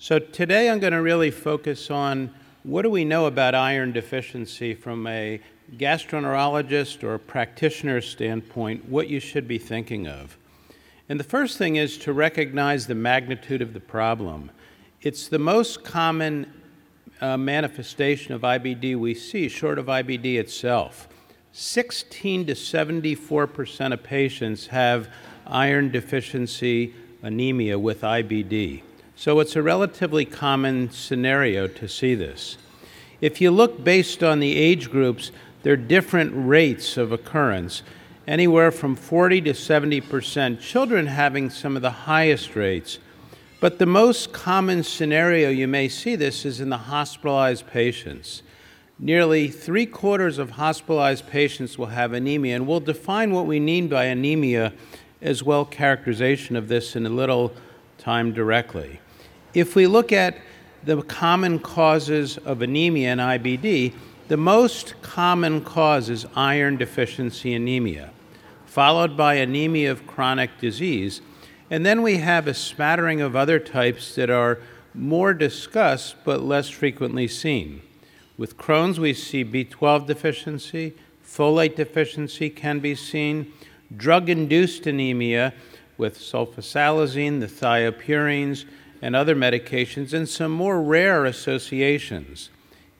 So today I'm going to really focus on what do we know about iron deficiency from a gastroenterologist or practitioner standpoint, what you should be thinking of. And the first thing is to recognize the magnitude of the problem. It's the most common uh, manifestation of IBD we see, short of IBD itself. 16 to 74 percent of patients have iron deficiency anemia with IBD. So it's a relatively common scenario to see this. If you look based on the age groups, there are different rates of occurrence, anywhere from 40 to 70 percent, children having some of the highest rates. But the most common scenario you may see this is in the hospitalized patients. Nearly three quarters of hospitalized patients will have anemia, and we'll define what we mean by anemia as well characterization of this in a little time directly. If we look at the common causes of anemia and IBD, the most common cause is iron deficiency anemia, followed by anemia of chronic disease. And then we have a smattering of other types that are more discussed but less frequently seen. With Crohn's, we see B12 deficiency, folate deficiency can be seen, drug induced anemia with sulfasalazine, the thiopurines, and other medications, and some more rare associations.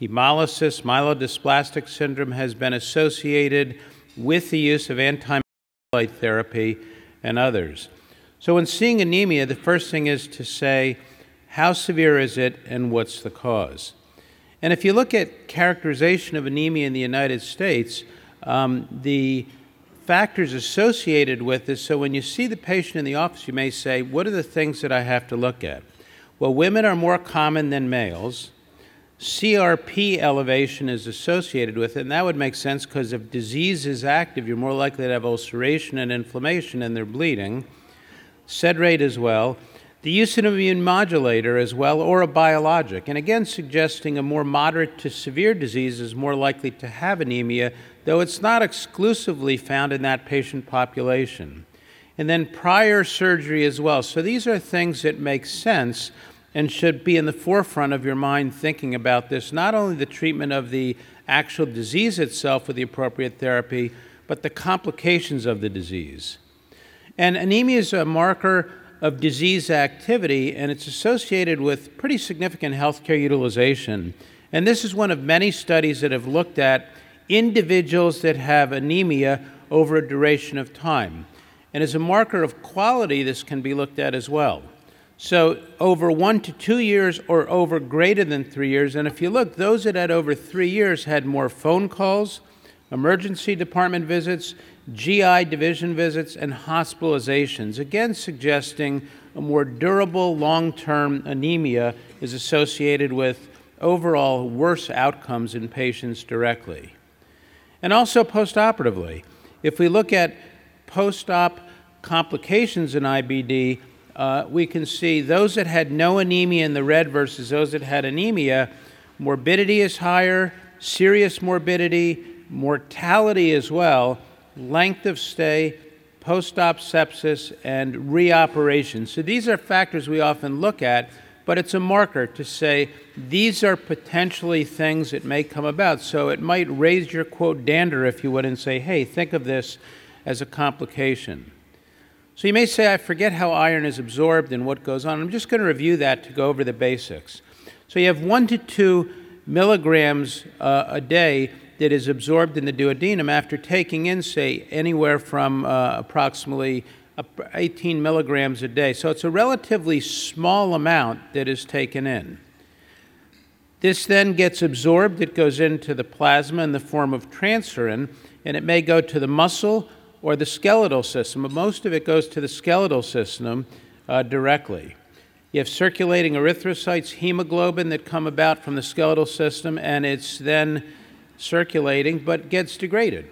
Hemolysis, myelodysplastic syndrome has been associated with the use of anti therapy and others. So, when seeing anemia, the first thing is to say, how severe is it and what's the cause? And if you look at characterization of anemia in the United States, um, the factors associated with this. So when you see the patient in the office, you may say, What are the things that I have to look at? Well, women are more common than males. CRP elevation is associated with it, and that would make sense because if disease is active, you're more likely to have ulceration and inflammation and they're bleeding. SED rate as well. The use of an immune modulator as well, or a biologic, and again suggesting a more moderate to severe disease is more likely to have anemia though it's not exclusively found in that patient population. And then prior surgery as well. So these are things that make sense and should be in the forefront of your mind thinking about this not only the treatment of the actual disease itself with the appropriate therapy, but the complications of the disease. And anemia is a marker of disease activity, and it's associated with pretty significant healthcare utilization. And this is one of many studies that have looked at individuals that have anemia over a duration of time. And as a marker of quality, this can be looked at as well. So, over one to two years or over greater than three years. And if you look, those that had over three years had more phone calls, emergency department visits, GI division visits, and hospitalizations, again suggesting a more durable long term anemia is associated with overall worse outcomes in patients directly and also postoperatively. If we look at post op complications in IBD, uh, we can see those that had no anemia in the red versus those that had anemia, morbidity is higher, serious morbidity, mortality as well, length of stay, post op sepsis, and reoperation. So these are factors we often look at but it's a marker to say these are potentially things that may come about. So it might raise your quote dander, if you would, and say, hey, think of this as a complication. So you may say, I forget how iron is absorbed and what goes on. I'm just going to review that to go over the basics. So you have one to two milligrams uh, a day that is absorbed in the duodenum after taking in, say, anywhere from uh, approximately 18 milligrams a day. So it's a relatively small amount that is taken in. This then gets absorbed, it goes into the plasma in the form of transferrin, and it may go to the muscle or the skeletal system, but most of it goes to the skeletal system uh, directly. You have circulating erythrocytes, hemoglobin that come about from the skeletal system, and it's then circulating but gets degraded.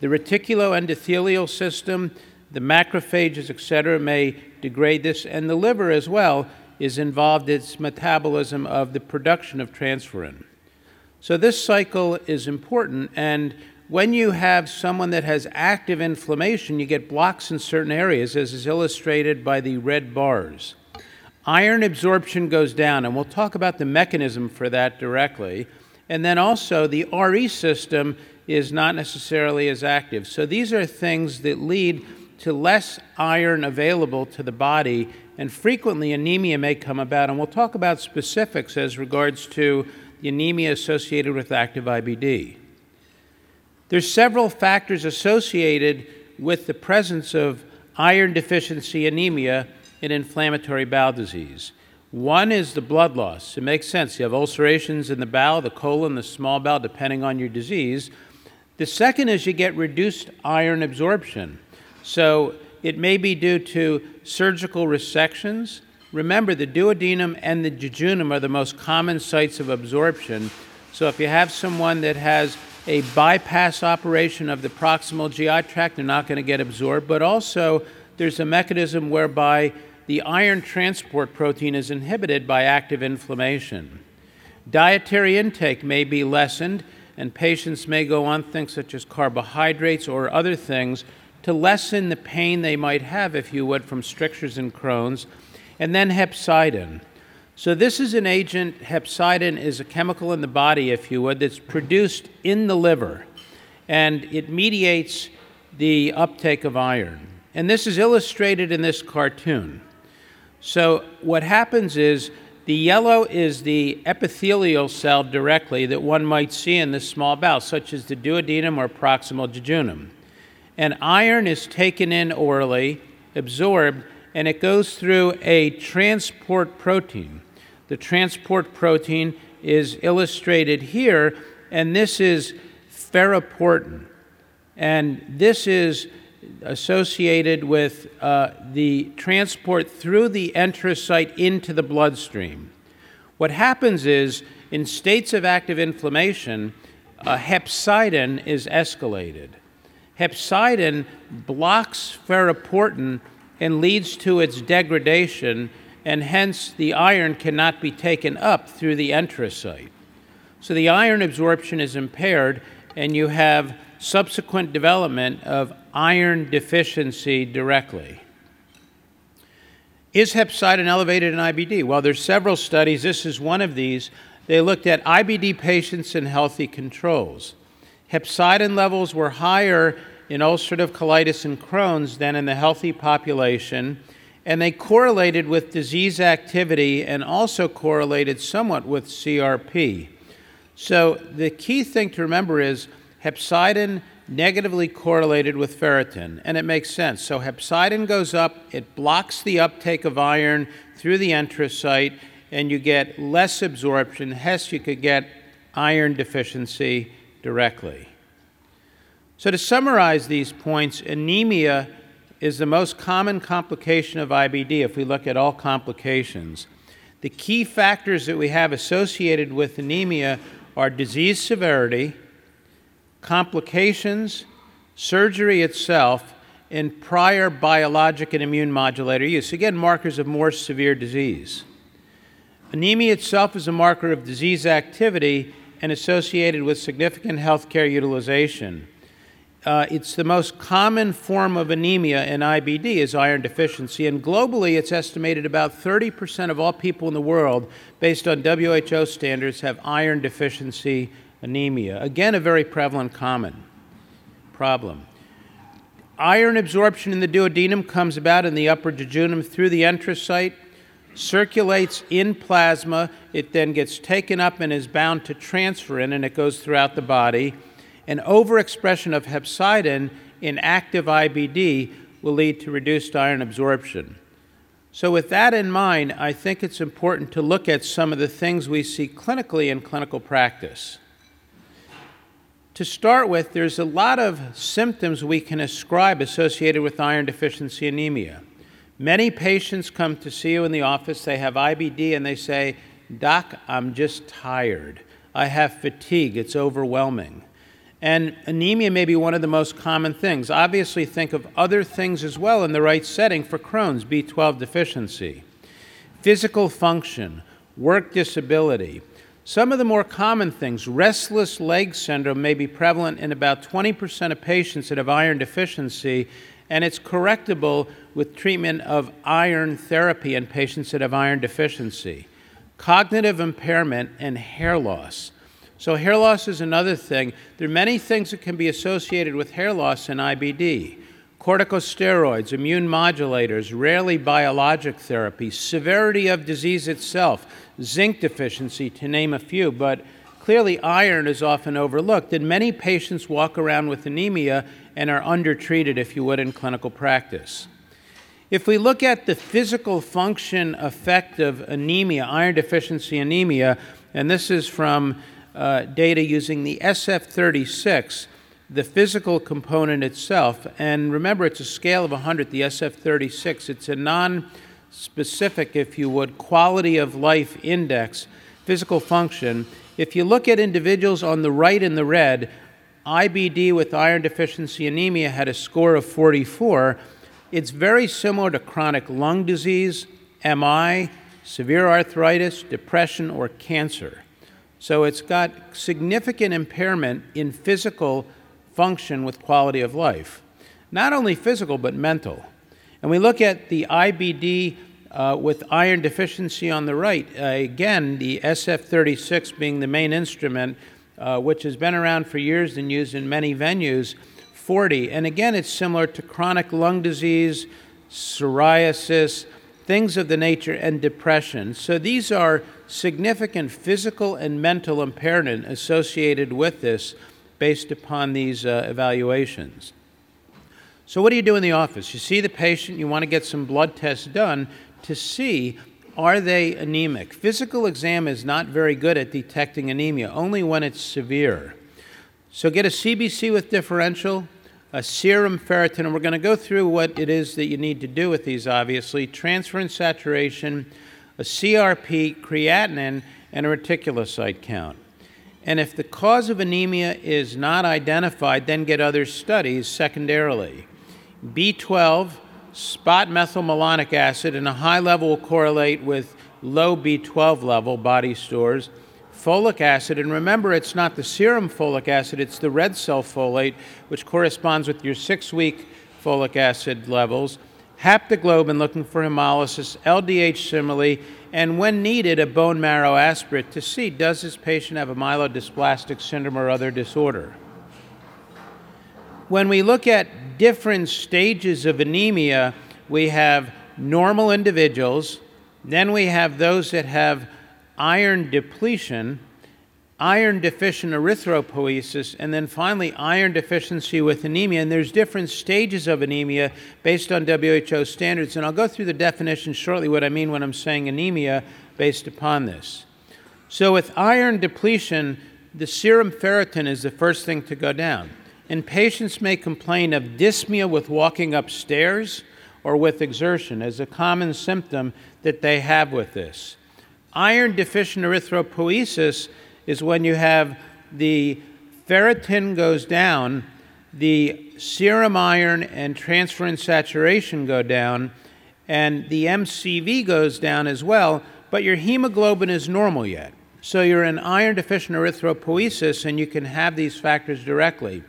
The reticuloendothelial system the macrophages, etc., may degrade this, and the liver as well is involved in its metabolism of the production of transferrin. So this cycle is important, and when you have someone that has active inflammation, you get blocks in certain areas, as is illustrated by the red bars. iron absorption goes down, and we'll talk about the mechanism for that directly. And then also, the RE system is not necessarily as active. So these are things that lead to less iron available to the body, and frequently anemia may come about. And we'll talk about specifics as regards to the anemia associated with active IBD. There's several factors associated with the presence of iron deficiency anemia in inflammatory bowel disease. One is the blood loss. It makes sense. You have ulcerations in the bowel, the colon, the small bowel, depending on your disease. The second is you get reduced iron absorption. So it may be due to surgical resections. Remember, the duodenum and the jejunum are the most common sites of absorption. So if you have someone that has a bypass operation of the proximal GI tract, they're not going to get absorbed. But also, there's a mechanism whereby the iron transport protein is inhibited by active inflammation. Dietary intake may be lessened, and patients may go on things such as carbohydrates or other things to lessen the pain they might have, if you would, from strictures and Crohn's, and then hepcidin. So, this is an agent, hepcidin is a chemical in the body, if you would, that's produced in the liver, and it mediates the uptake of iron. And this is illustrated in this cartoon. So, what happens is the yellow is the epithelial cell directly that one might see in the small bowel, such as the duodenum or proximal jejunum and iron is taken in orally, absorbed, and it goes through a transport protein. The transport protein is illustrated here, and this is ferroportin. And this is associated with uh, the transport through the enterocyte into the bloodstream. What happens is, in states of active inflammation, uh, hepcidin is escalated hepcidin blocks ferroportin and leads to its degradation, and hence the iron cannot be taken up through the enterocyte. So the iron absorption is impaired, and you have subsequent development of iron deficiency directly. Is hepcidin elevated in IBD? Well, there's several studies. This is one of these. They looked at IBD patients and healthy controls. Hepcidin levels were higher in ulcerative colitis and Crohn's than in the healthy population, and they correlated with disease activity and also correlated somewhat with CRP. So the key thing to remember is hepcidin negatively correlated with ferritin, and it makes sense. So hepcidin goes up, it blocks the uptake of iron through the enterocyte, and you get less absorption. Hence, you could get iron deficiency directly. So, to summarize these points, anemia is the most common complication of IBD if we look at all complications. The key factors that we have associated with anemia are disease severity, complications, surgery itself, and prior biologic and immune modulator use. Again, markers of more severe disease. Anemia itself is a marker of disease activity and associated with significant healthcare utilization. Uh, it's the most common form of anemia in IBD is iron deficiency, and globally it's estimated about 30% of all people in the world, based on WHO standards, have iron deficiency anemia. Again, a very prevalent common problem. Iron absorption in the duodenum comes about in the upper jejunum through the enterocyte, circulates in plasma, it then gets taken up and is bound to transferrin, and it goes throughout the body an overexpression of hepcidin in active IBD will lead to reduced iron absorption. So, with that in mind, I think it's important to look at some of the things we see clinically in clinical practice. To start with, there's a lot of symptoms we can ascribe associated with iron deficiency anemia. Many patients come to see you in the office, they have IBD, and they say, Doc, I'm just tired. I have fatigue, it's overwhelming. And anemia may be one of the most common things. Obviously, think of other things as well in the right setting for Crohn's, B12 deficiency. Physical function, work disability. Some of the more common things, restless leg syndrome, may be prevalent in about 20% of patients that have iron deficiency, and it's correctable with treatment of iron therapy in patients that have iron deficiency. Cognitive impairment and hair loss. So, hair loss is another thing. There are many things that can be associated with hair loss in IBD corticosteroids, immune modulators, rarely biologic therapy, severity of disease itself, zinc deficiency, to name a few. But clearly, iron is often overlooked, and many patients walk around with anemia and are undertreated, if you would, in clinical practice. If we look at the physical function effect of anemia, iron deficiency anemia, and this is from uh, data using the SF36, the physical component itself, and remember it's a scale of 100, the SF36, it's a non specific, if you would, quality of life index, physical function. If you look at individuals on the right in the red, IBD with iron deficiency anemia had a score of 44. It's very similar to chronic lung disease, MI, severe arthritis, depression, or cancer. So it's got significant impairment in physical function with quality of life. Not only physical, but mental. And we look at the IBD uh, with iron deficiency on the right. Uh, again, the SF36 being the main instrument, uh, which has been around for years and used in many venues, 40. And again, it's similar to chronic lung disease, psoriasis, things of the nature, and depression. So these are significant physical and mental impairment associated with this based upon these uh, evaluations. So, what do you do in the office? You see the patient, you want to get some blood tests done to see are they anemic. Physical exam is not very good at detecting anemia, only when it's severe. So, get a CBC with differential, a serum ferritin, and we're going to go through what it is that you need to do with these, obviously transferrin saturation, a CRP, creatinine, and a reticulocyte count. And if the cause of anemia is not identified, then get other studies secondarily. B12, spot methylmalonic acid, and a high level will correlate with low B12 level body stores. Folic acid, and remember it's not the serum folic acid, it's the red cell folate, which corresponds with your six week folic acid levels. Haptoglobin looking for hemolysis, LDH similarly, and when needed, a bone marrow aspirate to see does this patient have a myelodysplastic syndrome or other disorder. When we look at different stages of anemia, we have normal individuals, then we have those that have iron depletion, iron deficient erythropoiesis, and then finally iron deficiency with anemia. And there's different stages of anemia based on WHO standards. And I'll go through the definition shortly, what I mean when I'm saying anemia based upon this. So with iron depletion, the serum ferritin is the first thing to go down. And patients may complain of dyspnea with walking upstairs or with exertion as a common symptom that they have with this. Iron deficient erythropoiesis is when you have the ferritin goes down, the serum iron and transferrin saturation go down, and the MCV goes down as well, but your hemoglobin is normal yet. So you're in iron deficient erythropoiesis, and you can have these factors directly.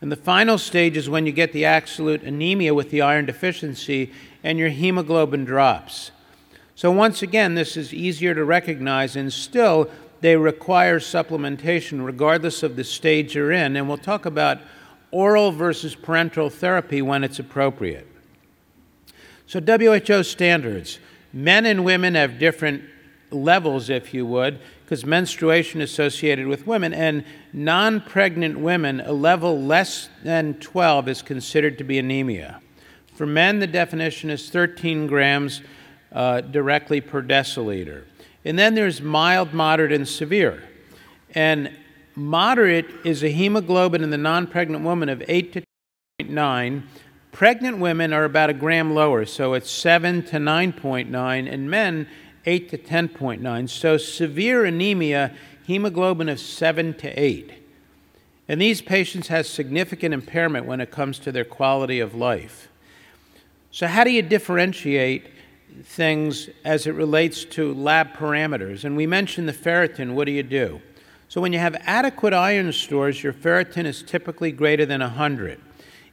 And the final stage is when you get the absolute anemia with the iron deficiency, and your hemoglobin drops. So, once again, this is easier to recognize, and still, they require supplementation regardless of the stage you're in. And we'll talk about oral versus parenteral therapy when it's appropriate. So, WHO standards men and women have different levels, if you would, because menstruation is associated with women, and non pregnant women, a level less than 12 is considered to be anemia. For men, the definition is 13 grams uh, directly per deciliter. And then there's mild, moderate, and severe. And moderate is a hemoglobin in the non pregnant woman of 8 to 9. Pregnant women are about a gram lower, so it's 7 to 9.9, and men 8 to 10.9. So severe anemia, hemoglobin of 7 to 8. And these patients have significant impairment when it comes to their quality of life. So, how do you differentiate things as it relates to lab parameters. And we mentioned the ferritin. What do you do? So, when you have adequate iron stores, your ferritin is typically greater than 100.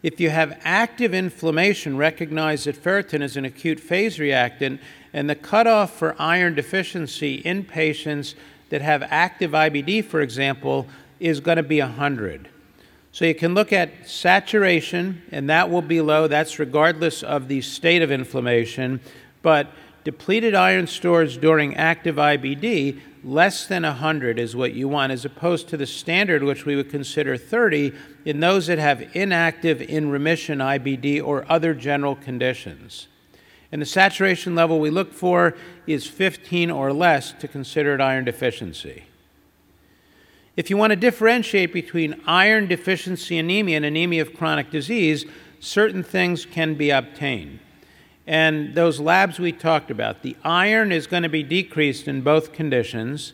If you have active inflammation, recognize that ferritin is an acute phase reactant, and the cutoff for iron deficiency in patients that have active IBD, for example, is going to be 100. So you can look at saturation, and that will be low. That's regardless of the state of inflammation. But depleted iron stores during active IBD, less than 100 is what you want, as opposed to the standard, which we would consider 30, in those that have inactive, in remission IBD or other general conditions. And the saturation level we look for is 15 or less to consider it iron deficiency. If you want to differentiate between iron deficiency anemia and anemia of chronic disease, certain things can be obtained. And those labs we talked about, the iron is going to be decreased in both conditions.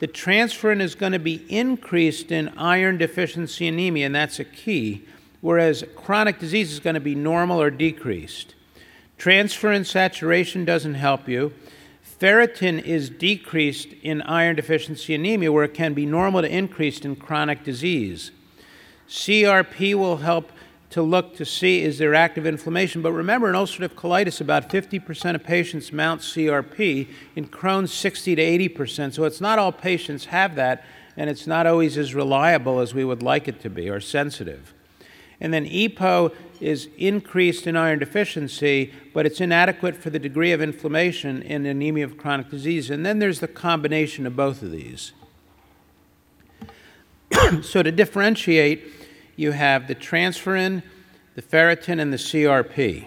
The transferrin is going to be increased in iron deficiency anemia, and that's a key, whereas chronic disease is going to be normal or decreased. Transferrin saturation doesn't help you ferritin is decreased in iron deficiency anemia, where it can be normal to increased in chronic disease. CRP will help to look to see is there active inflammation. But remember, in ulcerative colitis, about 50% of patients mount CRP. In Crohn's, 60 to 80%. So it's not all patients have that, and it's not always as reliable as we would like it to be or sensitive. And then EPO is increased in iron deficiency, but it's inadequate for the degree of inflammation in anemia of chronic disease. And then there's the combination of both of these. so to differentiate, you have the transferrin, the ferritin, and the CRP.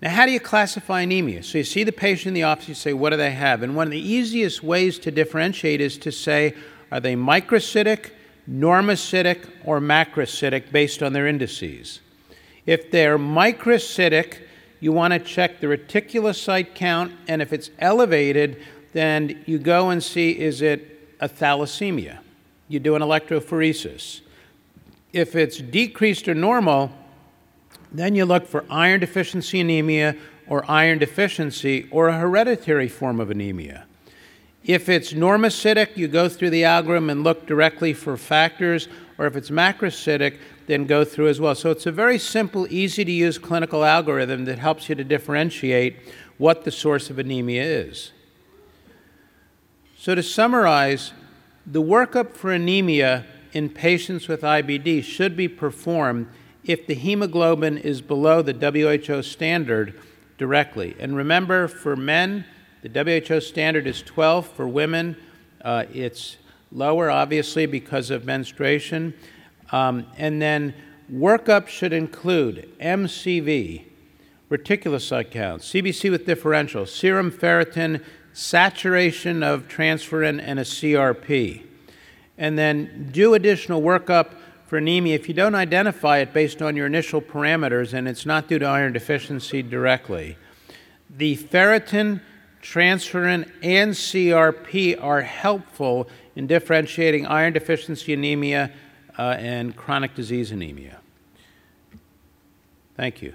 Now, how do you classify anemia? So you see the patient in the office, you say, what do they have? And one of the easiest ways to differentiate is to say, are they microcytic? normocytic or macrocytic based on their indices. If they're microcytic, you want to check the reticulocyte count, and if it's elevated, then you go and see is it a thalassemia. You do an electrophoresis. If it's decreased or normal, then you look for iron deficiency anemia or iron deficiency or a hereditary form of anemia. If it's normocytic, you go through the algorithm and look directly for factors, or if it's macrocytic, then go through as well. So it's a very simple, easy to use clinical algorithm that helps you to differentiate what the source of anemia is. So to summarize, the workup for anemia in patients with IBD should be performed if the hemoglobin is below the WHO standard directly. And remember, for men, the WHO standard is 12 for women. Uh, it's lower, obviously, because of menstruation. Um, and then workup should include MCV, reticulocyte count, CBC with differential, serum ferritin, saturation of transferrin, and a CRP. And then do additional workup for anemia if you don't identify it based on your initial parameters and it's not due to iron deficiency directly. The ferritin transferrin, and CRP are helpful in differentiating iron deficiency anemia uh, and chronic disease anemia. Thank you.